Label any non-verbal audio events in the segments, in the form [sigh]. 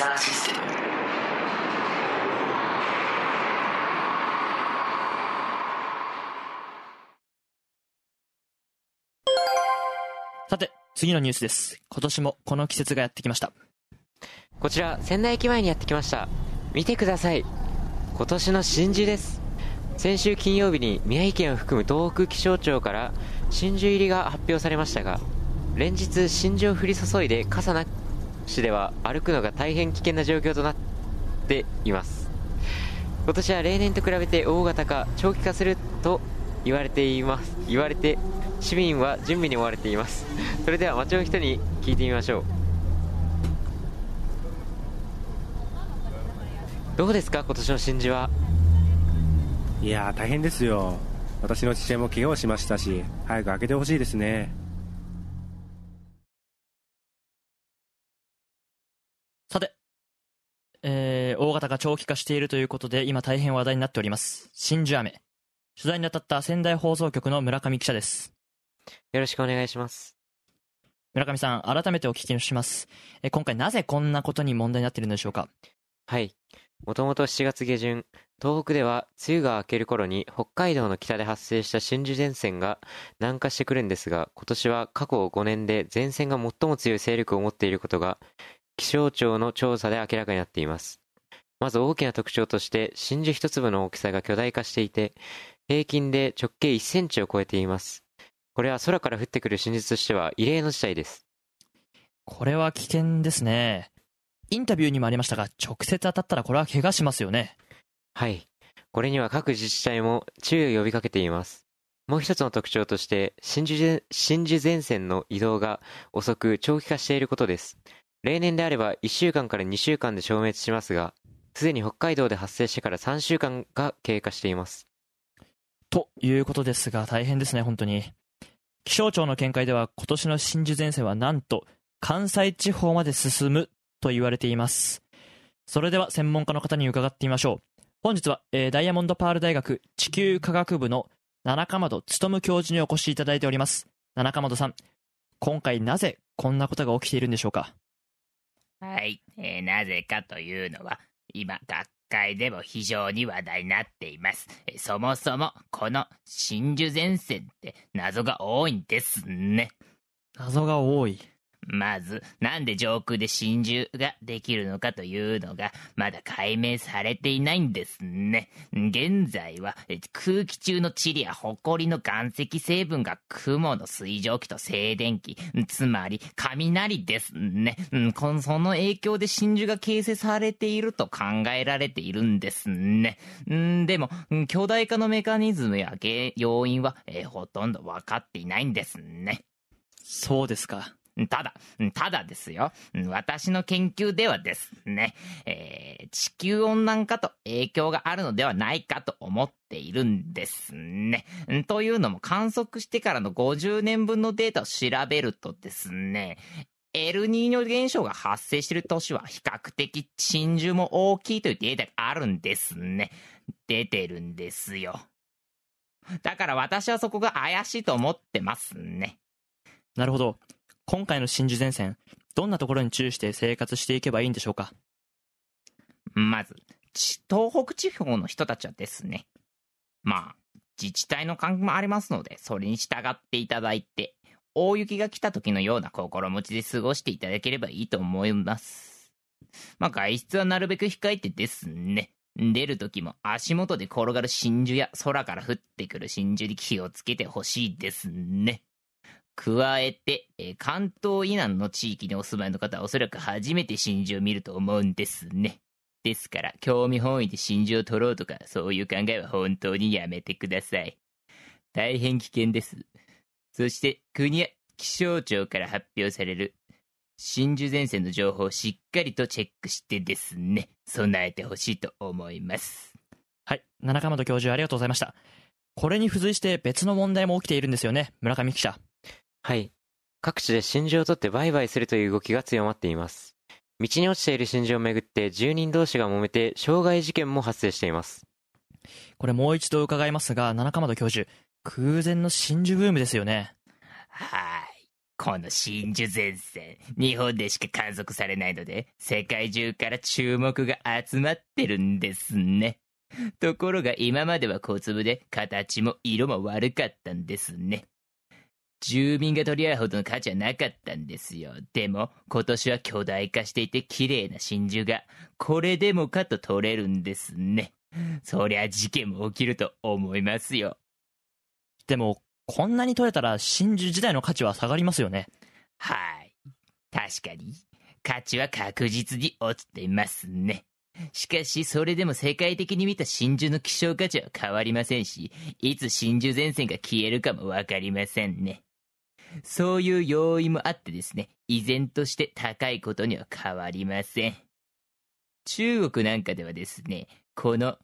キサーシステムさて、次のニュースです。今年もこの季節がやってきました。こちら仙台駅前にやってきました見てください今年の真珠です先週金曜日に宮城県を含む東北気象庁から真珠入りが発表されましたが連日真珠を降り注いで傘なしでは歩くのが大変危険な状況となっています。今年は例年と比べて大型化長期化すると言われています。言われて市民は準備に追われています。それでは街の人に聞いてみましょう。どうですか？今年の真珠は。いやー大変ですよ。私の父親も怪我をしましたし早く開けてほしいですね。えー、大型が長期化しているということで、今大変話題になっております。真珠雨。取材に当たった仙台放送局の村上記者です。よろしくお願いします村上さん、改めてお聞きします。えー今回なぜこんなことに問題になっているのでしょうか？はいもともと7月下旬東北では梅雨が明ける頃に北海道の北で発生した真珠前線が南下してくるんですが今年は過去5年で前線が最も強い勢力を持っていることが気象庁の調査で明らかになっていますまず大きな特徴として真珠一粒の大きさが巨大化していて平均で直径1センチを超えていますこれは空から降ってくる真珠としては異例の事態ですこれは危険ですね。インタビューにもありましたが、直接当たったらこれは怪我しますよね。はい。これには各自治体も注意を呼びかけています。もう一つの特徴として、真珠前真珠前線の移動が遅く長期化していることです。例年であれば1週間から2週間で消滅しますが、すでに北海道で発生してから3週間が経過しています。ということですが、大変ですね、本当に。気象庁の見解では、今年の真珠前線はなんと、関西地方まで進むと言われています。それでは専門家の方に伺ってみましょう。本日は、えーダイヤモンドパール大学地球科学部の七かまど勉教授にお越しいただいております。七かまどさん、今回なぜこんなことが起きているんでしょうか？はい、えーなぜかというのは、今、学会でも非常に話題になっています。えーそもそも、この真珠前線って謎が多いんですね。謎が多い。まず、なんで上空で真珠ができるのかというのが、まだ解明されていないんですね。現在は、空気中の塵や埃の岩石成分が雲の水蒸気と静電気、つまり雷ですね。その影響で真珠が形成されていると考えられているんですね。でも、巨大化のメカニズムや要因は、ほとんど分かっていないんですね。そうですか。ただ、ただですよ。私の研究ではですね、えー地球温暖化と影響があるのではないかと思っているんですね。というのも観測してからの50年分のデータを調べるとですね、エルニーニョ現象が発生している年は比較的真珠も大きいというデータがあるんですね。出てるんですよ。だから私はそこが怪しいと思ってますね。なるほど。今回の真珠前線、どんなところに注意して生活していけばいいんでしょうか？まず、東北地方の人たちはですね、まあ、自治体の関係もありますので、それに従っていただいて、大雪が来た時のような心持ちで過ごしていただければいいと思います。まあ、外出はなるべく控えてですね、出る時も足元で転がる真珠や空から降ってくる真珠に気をつけてほしいですね。加えて、え関東以南の地域にお住まいの方はおそらく初めて真珠を見ると思うんですね。ですから、興味本位で真珠を取ろうとか、そういう考えは本当にやめてください。大変危険です。そして、国や気象庁から発表される真珠前線の情報をしっかりとチェックしてですね、備えてほしいと思います。はい。七鎌本教授ありがとうございました。これに付随して別の問題も起きているんですよね、村上記者。はい。各地で真珠を取って売買するという動きが強まっています。道に落ちている真珠をめぐって住人同士が揉めて傷害事件も発生しています。これもう一度伺いますが、七鎌本教授、空前の真珠ブームですよね。はい。この真珠前線、日本でしか観測されないので、世界中から注目が集まってるんですね。ところが今までは小粒で形も色も悪かったんですね。住民が取り合うほどの価値はなかったんですよ。でも今年は巨大化していて綺麗な真珠がこれでもかと取れるんですね。そりゃ事件も起きると思いますよ。でも、こんなに取れたら真珠自体の価値は下がりますよね。はい。確かに、価値は確実に落ちていますね。しかし、それでも世界的に見た真珠の希少価値は変わりませんし、いつ真珠前線が消えるかもわかりませんね。そういう要因もあってですね、依然として高いことには変わりません。中国なんかではですね、この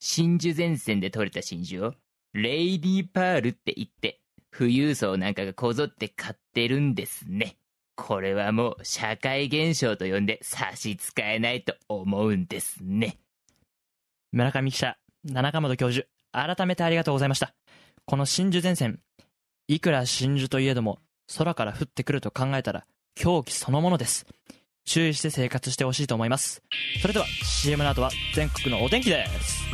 真珠前線で取れた真珠を、レイディーパールって言って、富裕層なんかがこぞって買ってるんですね。これはもう社会現象と呼んで差し支えないと思うんですね。村上記者、七鎌本教授、改めてありがとうございました。この真珠前線、いくら真珠といえども、空から降ってくると考えたら、狂気そのものです。注意して生活してほしいと思います。それでは、CM の後は全国のお天気です。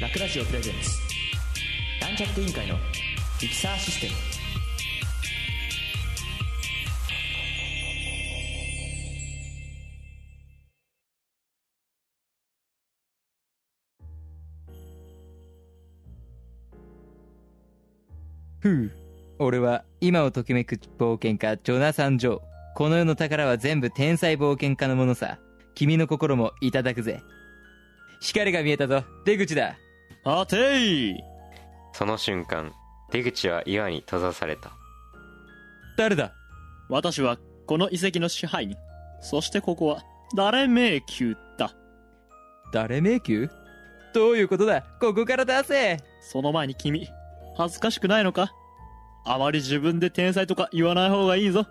ラクラジオプレゼンツ。ランチャット委員会のミキサーシステム。ふう。俺は今をときめく冒険家ジョナサン・ジョー。この世の宝は全部天才冒険家のものさ。君の心もいただくぜ。光が見えたぞ。出口だ。あていその瞬間、出口は岩に閉ざされた。誰だ？私はこの遺跡の支配人。そしてここは、誰迷宮だ。誰迷宮？どういうことだ？ここから出せその前に君、恥ずかしくないのか？あまり自分で天才とか言わない方がいいぞ。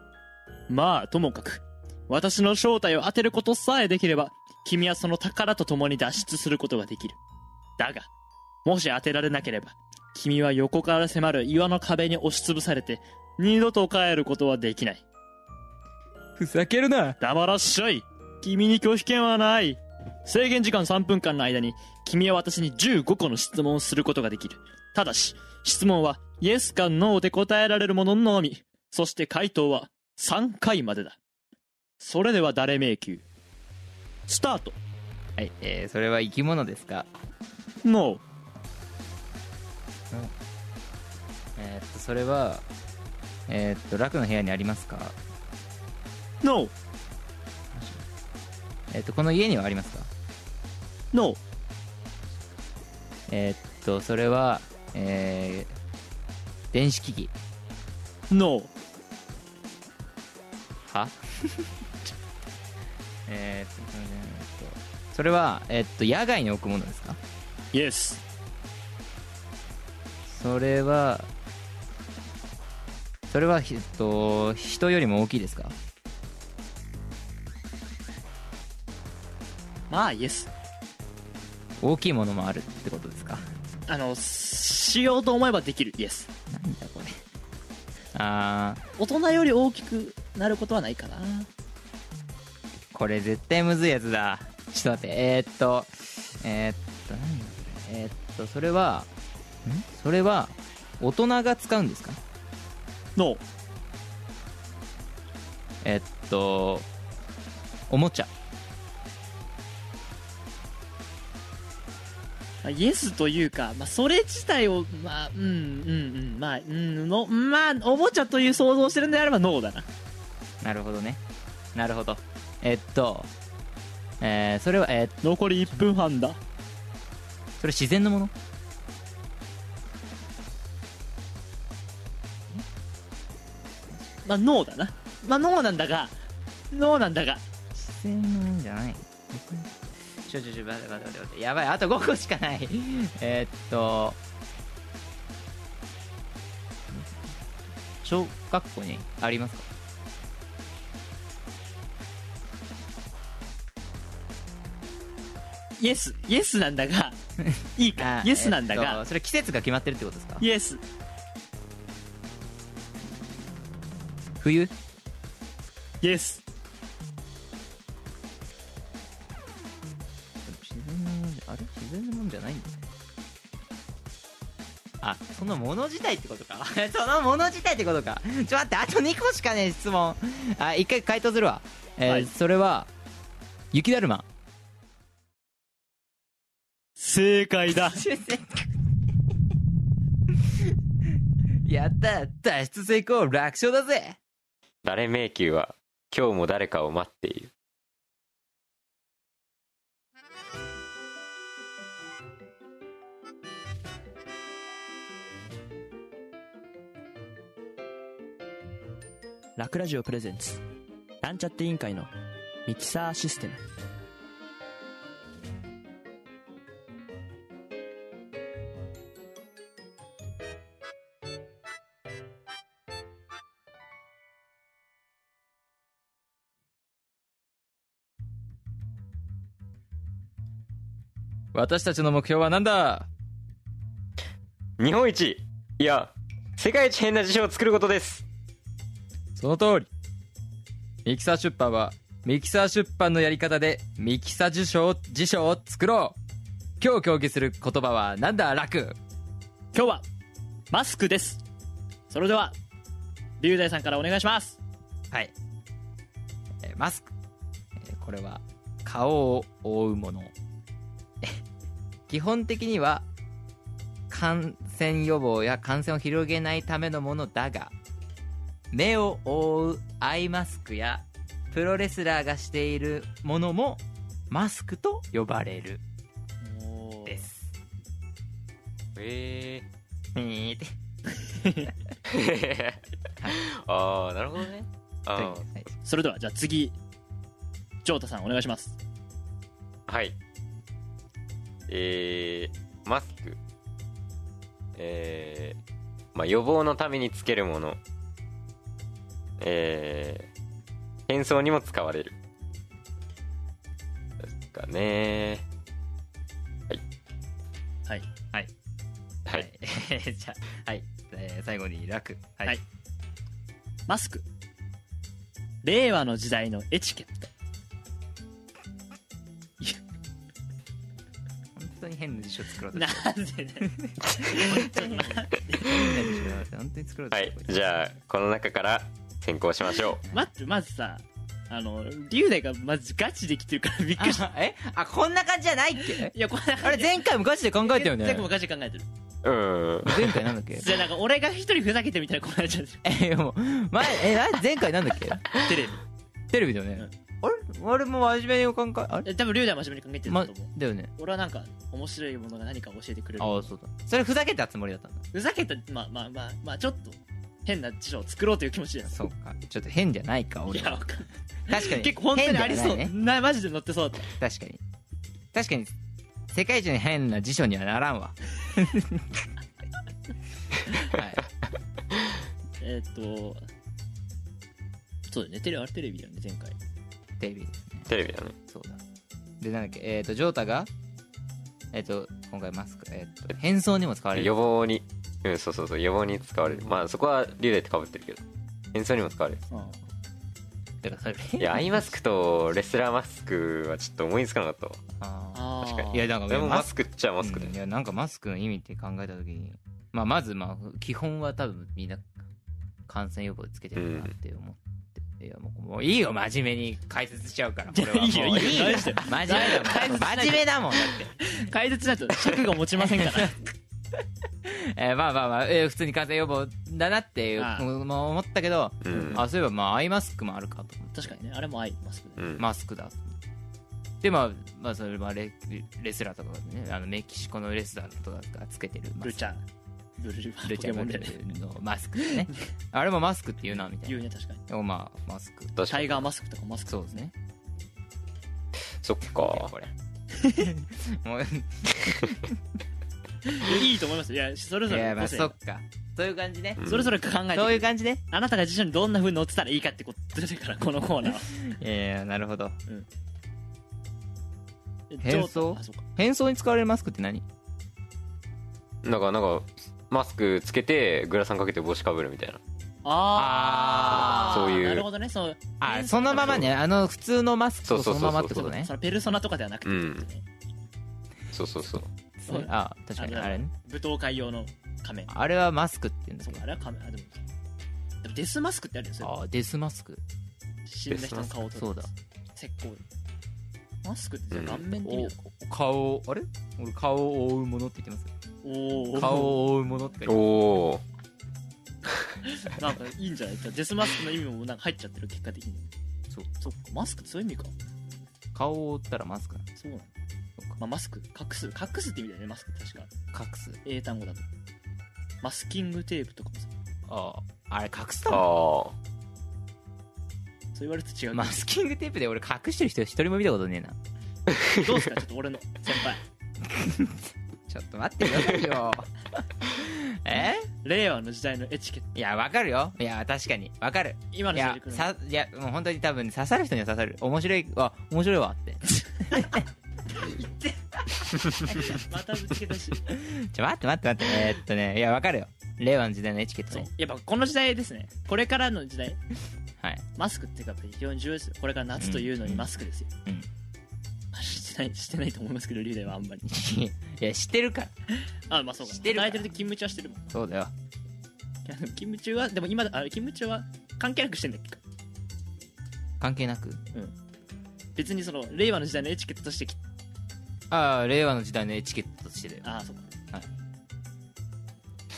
まあ、ともかく、私の正体を当てることさえできれば、君はその宝と共に脱出することができる。だが、もし当てられなければ、君は横から迫る岩の壁に押しつぶされて、二度と帰ることはできない。ふざけるな黙らっしゃい君に拒否権はない制限時間3分間の間に君は私に15個の質問をすることができる。ただし質問はイエスかノーで答えられるもののみ。そして回答は3回までだ。それでは誰迷宮？スタート。はい、えー、それは生き物ですか？ノーえーっと、それは、えーっと、楽の部屋にありますか？ノーえーっと、この家にはありますか？ノーえーっと、それは、えー、電子機器。ノ [laughs] ーは？えーっと、それでえーっとそれは、えーっと、野外に置くものですか？イエスそれは、それは、ひえっと、人よりも大きいですか？まあイエス大きいものもあるってことですか？あのしようと思えばできる。イエスなんだこれ。あー、大人より大きくなることはないかな。これ絶対むずいやつだ。ちょっと待って、えー、っと、えー、っと、何だそれ？えー、っと、それは、ん？それは、大人が使うんですか？ノーえーっと、おもちゃ。まあイエスというか、まあ、それ自体を、まあ、うん、うん、うん、まあ、うん、の、まあ、おもちゃという想像をしてるんであればノーだな。なるほどねなるほどえっとえー、それはえー残り1分半だ。それ自然のもの？まあ、ノーだな。まあ、ノーなんだが、ノーなんだが。自然ちょちょちょ待って待って待って。やばいあと5個しかない。[laughs] えーっと。小学校にありますか？イエス、イエスなんだが、[laughs] いいか、イエスなんだえーっが。と、それ季節が決まってるってことですか？イエス、冬？イエス。そのもの自体ってことか。[laughs] そのもの自体ってことか。ちょっと待ってあと2個しかねえ質問。あ一回回答するわ。えーはい。それは雪だるま。正解だ。[laughs] やった脱出成功楽勝だぜ。誰迷宮は今日も誰かを待っているラクラジオプレゼンツ。なんちゃって委員会のミキサーシステム。私たちの目標は何だ？日本一いや世界一変な辞書を作ることですその通り。ミキサー出版はミキサー出版のやり方でミキサ辞書を辞書を作ろう。今日競技する言葉は何だ？楽。今日はマスクです。それでは龍大さんからお願いします。はい、えーマスク、えーこれは顔を覆うもの。え基本的には感染予防や感染を広げないためのものだが目を覆うアイマスクやプロレスラーがしているものもマスクと呼ばれる。です。へえー。ってえああなるほどね。あーはい。それではじゃあ次ジョータさんお願いします。はい。えー、マスク。えー、まあ予防のためにつけるものえー、変装にも使われる。ですかね。はい。はい。はい、はい、[laughs] じゃあ、はい、えー最後に楽。はい。はい。マスク。令和の時代のエチケット。[laughs] 本当に変な辞書作ろうとなしてんでね。[laughs] る。変な辞書本当に作ろうとはしてる。い。じゃあこの中から選考しましょ待ってまずさあの龍大がまずガチできてるからびっくりした。あえ？あ、こんな感じじゃないっけ？いやこんなあれ、前回もガチで考えたよね。全部ガチで考えてるううん。前回なんだっけ？じゃあなんか俺が一人ふざけてみたいなこの間え、もう、前、え、な前回なんだっけ？テレビ。テレビだよね。あれ？俺も真面目に考え、あれ？え多分龍大は真面目に考えてるま、と思う、だよね。俺はなんか面白いものが何か教えてくれる。ああ、そう。だ。それふざけたつもりだったんだ。ふざけたまあまあまあまあちょっと変な辞書を作ろうという気持ちですそうか。ちょっと変じゃないか、い俺は。やわかんない確かに。結構本当にありそうないねなマジで載ってそうだっ確かに。確かに、世界一の変な辞書にはならんわ。[laughs] はい。たえーっとそうだよねテレあれテレビだよね前回テレビですね。テレビだねそうだ。で、なんだっけ、えっ、と、ジョータが、えっ、と、今回マスク、えっ、と、変装にも使われる。予防にうんそうそうそう予防に使われる。まあそこは龍大ってかぶってるけど。変装にも使われる。うん。だからそれ、いやアイマスクとレスラーマスクはちょっと思いつかなかったわ。ああー。確かに。ーいや、なんか、でもマスククっちゃマスクで、いや、なんかマスクの意味って考えたときに、まあ、まず、まあ、基本は多分みんな感染予防でつけてるなって思って。いやもうもういいよ真面目に解説しちゃうから [laughs] これはいいよいいよ。大丈夫真面目だもん。真面目だもん。だって。[laughs] 解説だと [laughs] 尺が持ちませんから [laughs] えーまあまあまあ、えー普通に感染予防だなってああもうもう思ったけど、うん。あそういえばまあアイマスクもあるかと。確かにねあれもアイマスクでうん。マスクだでまあまあそれまあレレスラーとかねあのメキシコのレスラーとかがつけてるルチャブルールチャポケモンでのマスクね。[laughs] あれもマスクって言うなみたいな。言うね確かに。でもまあマスク。タイガーマスクとかマスク。そうですね。そっか。これ。[laughs] もう [laughs] いいと思います。いやそれぞいやまあれ個性そっか。そういう感じね、うん。それぞれ考えてそういう感じね。あなたが辞書にどんな風に載ってたらいいかってことだからこのコーナーは。[laughs] いやいやなるほど。え変装？変装に使われるマスクって何？なんかなんかマスクつけてグラサンかけて帽子かぶるみたいな。ああそういう。なるほどねそう。あそのままね。あの普通のマスクとそのままってことね。そのペルソナとかではなくてうん。そうそうそうそうあ確かにあれね。舞踏会用の仮面。あれはマスクって言うんだけ？どあれは仮面。あでもでもデスマスクってあるよそれ。あデスマスク？死んだ人の顔を撮るそうだ。石膏。マスクってじゃあ顔面で見るお顔をあれ？俺顔を覆うものって言ってます。おお顔を覆うものっておお [laughs] なんかいいんじゃない？デスマスクの意味もなんか入っちゃってる結果的に。そう。そっかマスクってそういう意味か。顔を覆ったらマスクなの。そうなのまあ、マスク隠す隠すって意味だよねマスク確か。隠す。英単語だと。マスキングテープとかもさ。ああ。あれ隠すだもんあそう言われると違う、マスキングテープで俺隠してる人一人も見たことねえな。[laughs] どうすかちょっと俺の先輩。[laughs] ちょっと待ってくださいよ。[laughs] え？令和の時代のエチケット。いやわかるよ。いや確かに。わかる。いや今の時代で来るの。さいやもう本当に多分刺さる人には刺さる。面白いあ面白いわってまたぶつけたしちょ待って待って待って。えーっとねいやわかるよ。令和の時代のエチケットそうね。やっぱこの時代ですね。これからの時代。はい。マスクっていうかやっぱり非常に重要ですよ。これから夏というのにマスクですよ、うん。してないしてないと思いますけどリレーはあんまり。[laughs] いや知ってるか？らあまあそうか。してるか？ら働いてる時勤務中はしてるもん。そうだよ。いや勤務中はでも今あ勤務中は関係なくしてんだっけ関係なく？別にその令和の時代のエチケットとしてきああ令和の時代のエチケットとしてだよ。ああそうか。はい。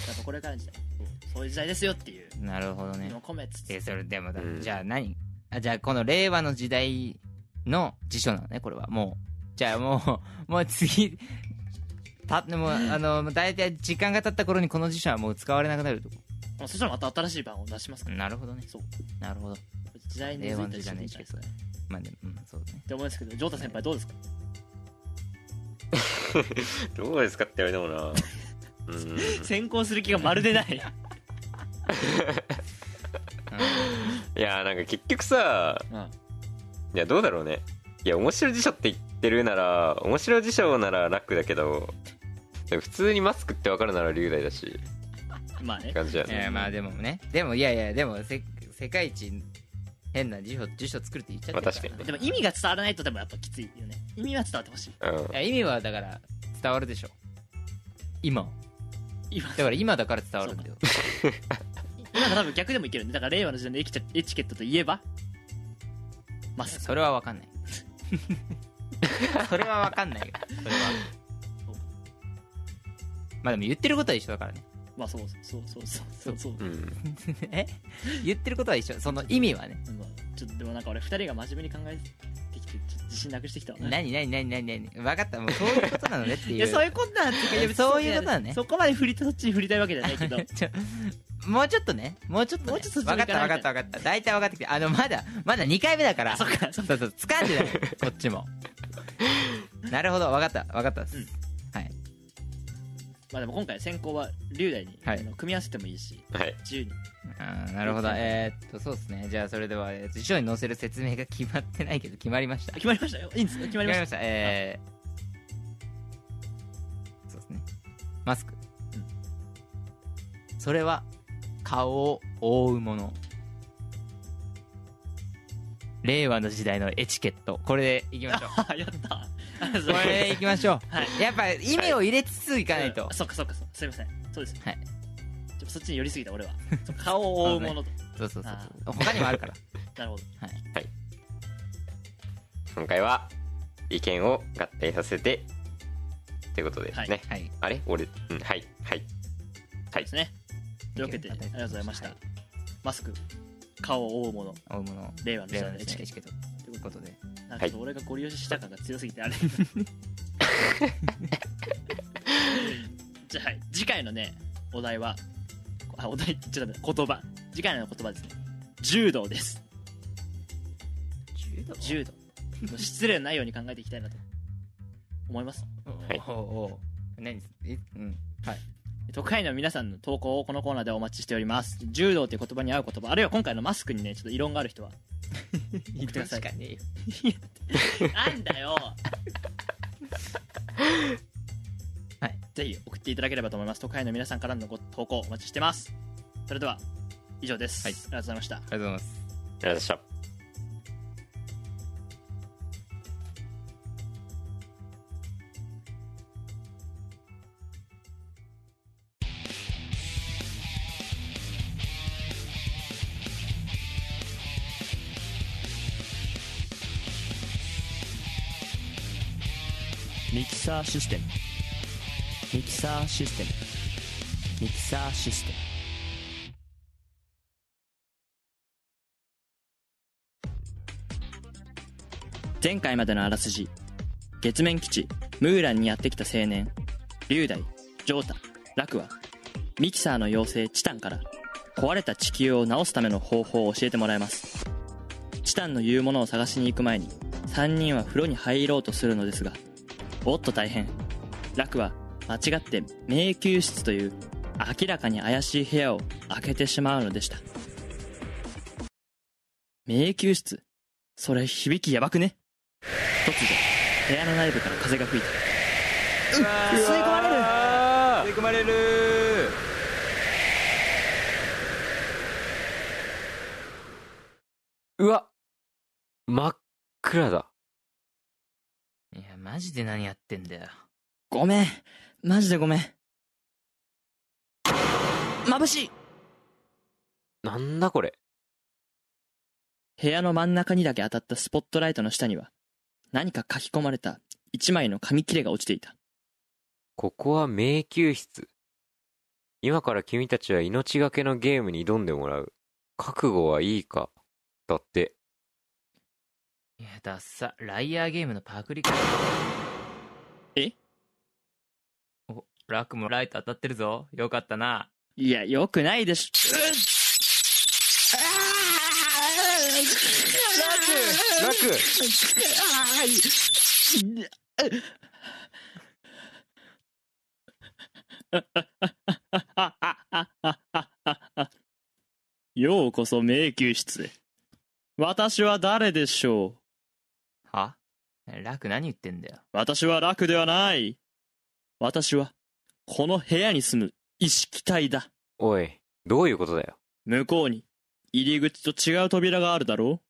やっぱこれからの時代。そうそういう時代ですよっていう。なるほどね。のを込めつつ。えそれでもだ、うん。じゃあ何？あじゃあこの令和の時代の辞書なのねこれは。もうじゃあもう [laughs] もう次たでもあの大体時間が経った頃にこの辞書はもう使われなくなると。まあそしたらまた新しい版を出しますから。なるほどね。そう。なるほど。時代に根令和の時代のエチケットだまあでもうんそうだね。って思うんですけどジョータ先輩どうですか？あ [laughs] どうですかって言われてもな。うん。先行する気がまるでない [laughs] いやなんか結局さうん。いやどうだろうね。いや面白辞書って言ってるなら面白辞書なら楽だけどでも普通にマスクって分かるなら龍大だし。まあね。感じだよいやねまあでもね。でもいやいやでもせ世界一変な辞書辞書作るって言っちゃってるから、まあ確かにでも意味が伝わらないとでもやっぱきついよね。意味は伝わってほしい。うん。いや意味はだから伝わるでしょ。今。今。だから今だから伝わるんだよ。[laughs] 今が多分逆でもいけるね。だから令和の時代のエチエチケットといえばマスク。それは分かんない。それは分かんないよ。それは。まあでも言ってることは一緒だからねまあそうそうそうそうそうそう。うん。[laughs] え？言ってることは一緒。その意味はね。まあちょっとでもなんか俺二人が真面目に考えてきてちょっと自信なくしてきたわ。ね何何何何何？分かった。もうそういうことなのねっていう。い [laughs] やそういうことなんですけどそういうことだね。そこまで振りそっちに振りたいわけじゃないけど。[laughs] ちょもうちょっと。ねもうちょっと、ね、もうちょっとそっち分かった分かった分かった。大体分かってきてあのまだまだ2回目だから。そっか。そそうそう。掴んでない。こっちも。なるほど。分かった。分かったっす、うん。はいまあでも今回先行は龍大に、はい。あの組み合わせてもいいしはい。自由に。あーなるほど。えー、っとそうですね。じゃあそれでは、えー、と辞書に載せる説明が決まってないけど決まりました。あ決まりましたよ。いいんですか決まりまし決まりました。えー、そうですね。マスク、それは顔を覆うもの令和の時代のエチケット。これでいきましょう。た [laughs] やった。[laughs] あこれでいきましょう、はい。やっぱ意味を入れつついかないと、うんそっかそっかそっか。すいません。そうですはい。ちょっとそっちに寄りすぎた俺は。[laughs] そう顔を覆うものと。そうそうそうあ他にもあるから。なるほど。今回は意見を合体させて。ということでね、はい。はい。あれ？俺？うん。はい。はい。はい。ですね。というわけでありがとうございました、はいマスク顔を覆うもの。大物令和の時令和の代のエチケッエチケット。ということで。トなんか俺がご利用しした感が強すぎてあれ。[laughs] じゃあ、はい、次回のねお題はあお題ちょっと待って言葉。次回の言葉ですね。柔道です。柔道？柔道。失礼のないように考えていきたいなと思います。はい。おうおう何え？うん。はい特派員の皆さんの投稿をこのコーナーでお待ちしております。柔道という言葉に合う言葉あるいは今回のマスクにねちょっと異論がある人は。[laughs] 送ってください。確かねなんだよ。[laughs] はい。ぜひ送っていただければと思います。特派員の皆さんからのご投稿お待ちしてます。それでは以上です、はい。ありがとうございました。ありがとうございます。ありがとうございましたサーシステム。ミキサーシステム。ミキサーシステム。前回までのあらすじ。月面基地ムーランにやってきた青年。龍大ジョータラクはミキサーの妖精チタンから壊れた地球を直すための方法を教えてもらいます。チタンの言うものを探しに行く前に3人は風呂に入ろうとするのですがおっと大変。ラクは間違って迷宮室という明らかに怪しい部屋を開けてしまうのでした。迷宮室？それ響きやばくね？突如部屋の内部から風が吹いて吸い込まれる。吸い込まれる。うわ。真っ暗だ。マジで何やってんだよごめんマジでごめん眩しいなんだこれ。部屋の真ん中にだけ当たったスポットライトの下には何か書き込まれた一枚の紙切れが落ちていたここは迷宮室。今から君たちは命がけのゲームに挑んでもらう。覚悟はいいか。だって。いやダッサ。ライアーゲームのパクリか。え？おラクもライト当たってるぞ。よかったな。いやよくないでしラク。[laughs] ようこそ迷宮室へ。私は誰でしょう？はラク何言ってんだよ。私は楽ではない。私はこの部屋に住む意識体だ。おい、どういうことだよ。向こうに入り口と違う扉があるだろ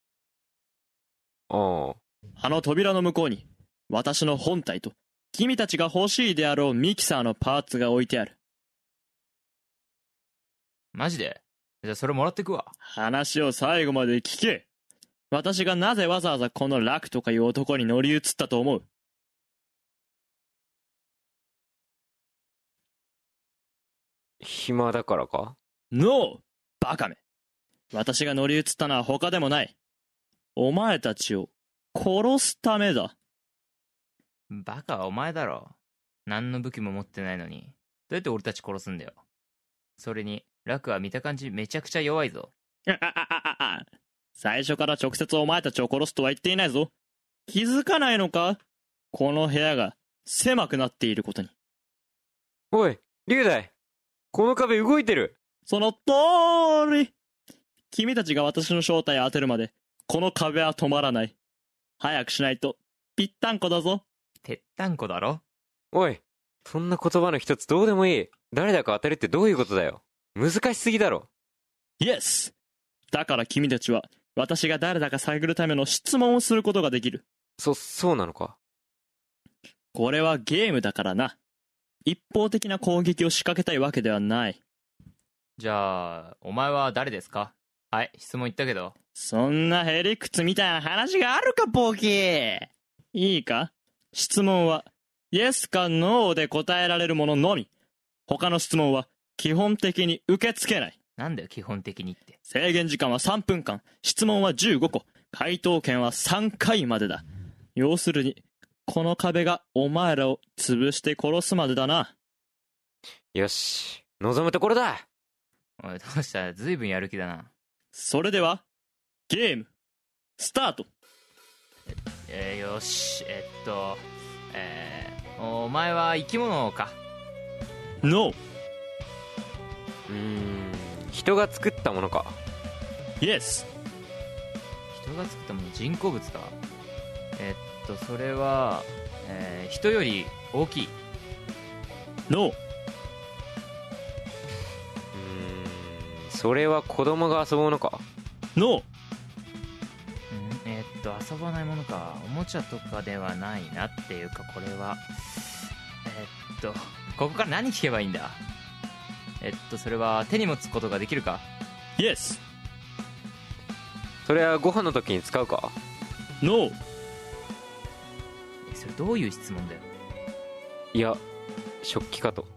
う。ああ。あの扉の向こうに私の本体と君たちが欲しいであろうミキサーのパーツが置いてある。マジで？じゃあそれもらってくわ。話を最後まで聞け私がなぜわざわざこの楽とかいう男に乗り移ったと思う？暇だからか？ノーバカめ。私が乗り移ったのは他でもない。お前たちを殺すためだ。バカはお前だろ。何の武器も持ってないのに。どうやって俺たち殺すんだよ。それにラクは見た感じめちゃくちゃ弱いぞ最初から直接お前たちを殺すとは言っていないぞ。気づかないのか？この部屋が狭くなっていることに。おい、龍大。この壁動いてる。その通り。君たちが私の正体を当てるまでこの壁は止まらない。早くしないとぴったんこだぞ。ぺったんこだろ？おい、そんな言葉の一つどうでもいい。誰だか当てるってどういうことだよ。難しすぎだろ。イエスだから君たちは私が誰だか探るための質問をすることができる。そ、そうなのか？これはゲームだからな。一方的な攻撃を仕掛けたいわけではない。じゃあお前は誰ですか？はい質問言ったけど。そんなへりくつみたいな話があるか、ポーキ。ーいいか？質問は、イエスかノーで答えられるもののみ。他の質問は、基本的に受け付けない。なんだよ、基本的にって。制限時間は3分間。質問は15個。回答権は3回までだ。要するに、この壁がお前らを潰して殺すまでだな。よし、望むところだおい、どうした？ずいぶんやる気だな。それでは、ゲーム、スタートえー、よし、えっと、えー、お前は生き物か。ノー、うーん、人が作ったものか？イエス、人が作ったもの、人工物か？えっと、それは、えー、人より大きい。ノー、うーん、それは子供が遊ぶものか？ノー、うんえっと、遊ばないものか。おもちゃとかではないなっていうか、これは、えっと、ここから何聞けばいいんだ？えっと、それは手に持つことができるか？イエス、それはご飯の時に使うか？ノー、えそれどういう質問だよ？いや、食器かと。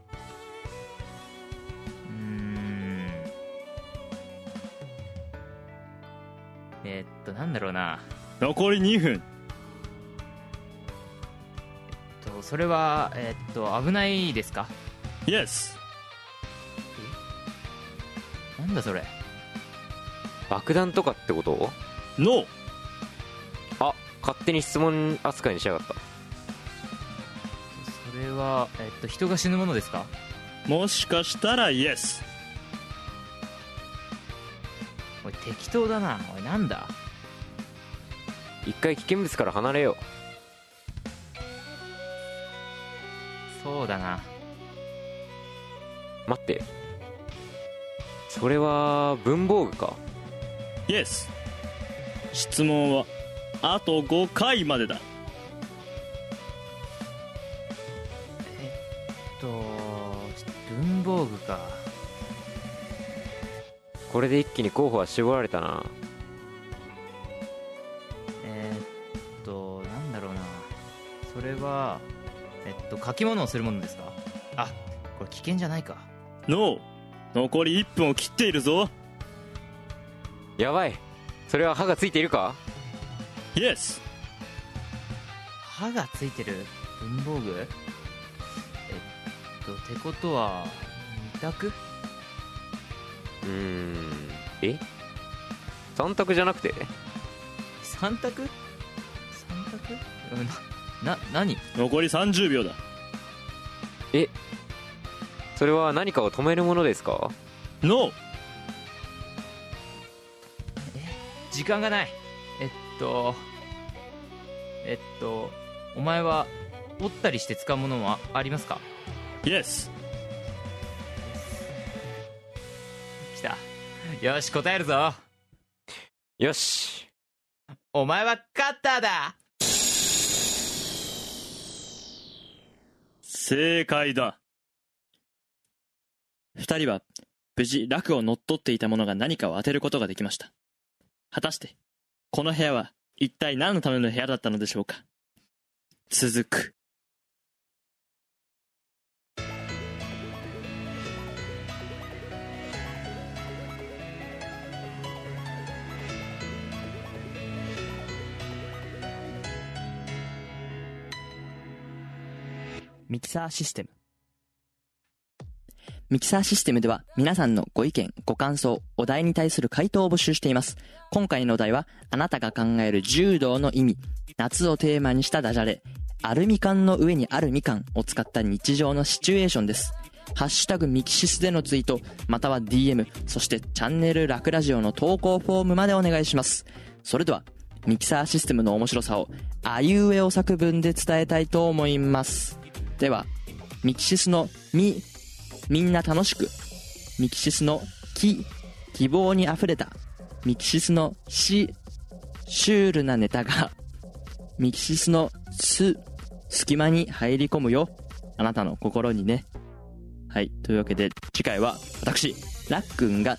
うーん。えっと、なんだろうな。残り2分。えっと、それは、えっと、危ないですか？イエス、なんだそれ。爆弾とかってこと？ノー、あ、勝手に質問扱いにしやがった。それは、えっと、人が死ぬものですか？もしかしたらイエス、おい、適当だな。おい、なんだ？一回危険物から離れよそう文房具か？イエス。質問は、あと5回までだ。えっと、文房具か。これで一気に候補は絞られたな。えっと、なんだろうな。それは、えっと、書き物をするものですか？あ、これ危険じゃないか。ノー。残り1分を切っているぞ。やばい。それは歯がついているか？イエス。歯がついてる？文房具？えっと、ってことは、二択？うーん。え？三択じゃなくて？三択？三択？うんな、な、何？残り30秒だ。え？それは何かを止めるものですか？ノ時間がない。えっと、えっと、お前は折ったりして使うものはありますか？イエス。来た。よし、答えるぞ。よし。お前はカッターだ正解だ。二人は、無事、楽を乗っ取っていたものが何かを当てることができました。果たして、この部屋は、一体何のための部屋だったのでしょうか？続く。ミキサーシステム。ミキサーシステムでは皆さんのご意見、ご感想、お題に対する回答を募集しています。今回のお題は、あなたが考える柔道の意味、夏をテーマにしたダジャレ、アルミ缶の上にあるみかんを使った日常のシチュエーションです。ハッシュタグミキシスでのツイート、または DM、そしてチャンネルラクラジオの投稿フォームまでお願いします。それでは、ミキサーシステムの面白さを、あいうえお作文で伝えたいと思います。では、ミキシスのみ、みんな楽しく。ミキシスのき、希望に溢れた。ミキシスのし、シュールなネタが。ミキシスのす、隙間に入り込むよ。あなたの心にね。はい。というわけで、次回は私、ラックンが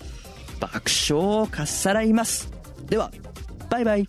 爆笑をかっさらいます。ではバイバイ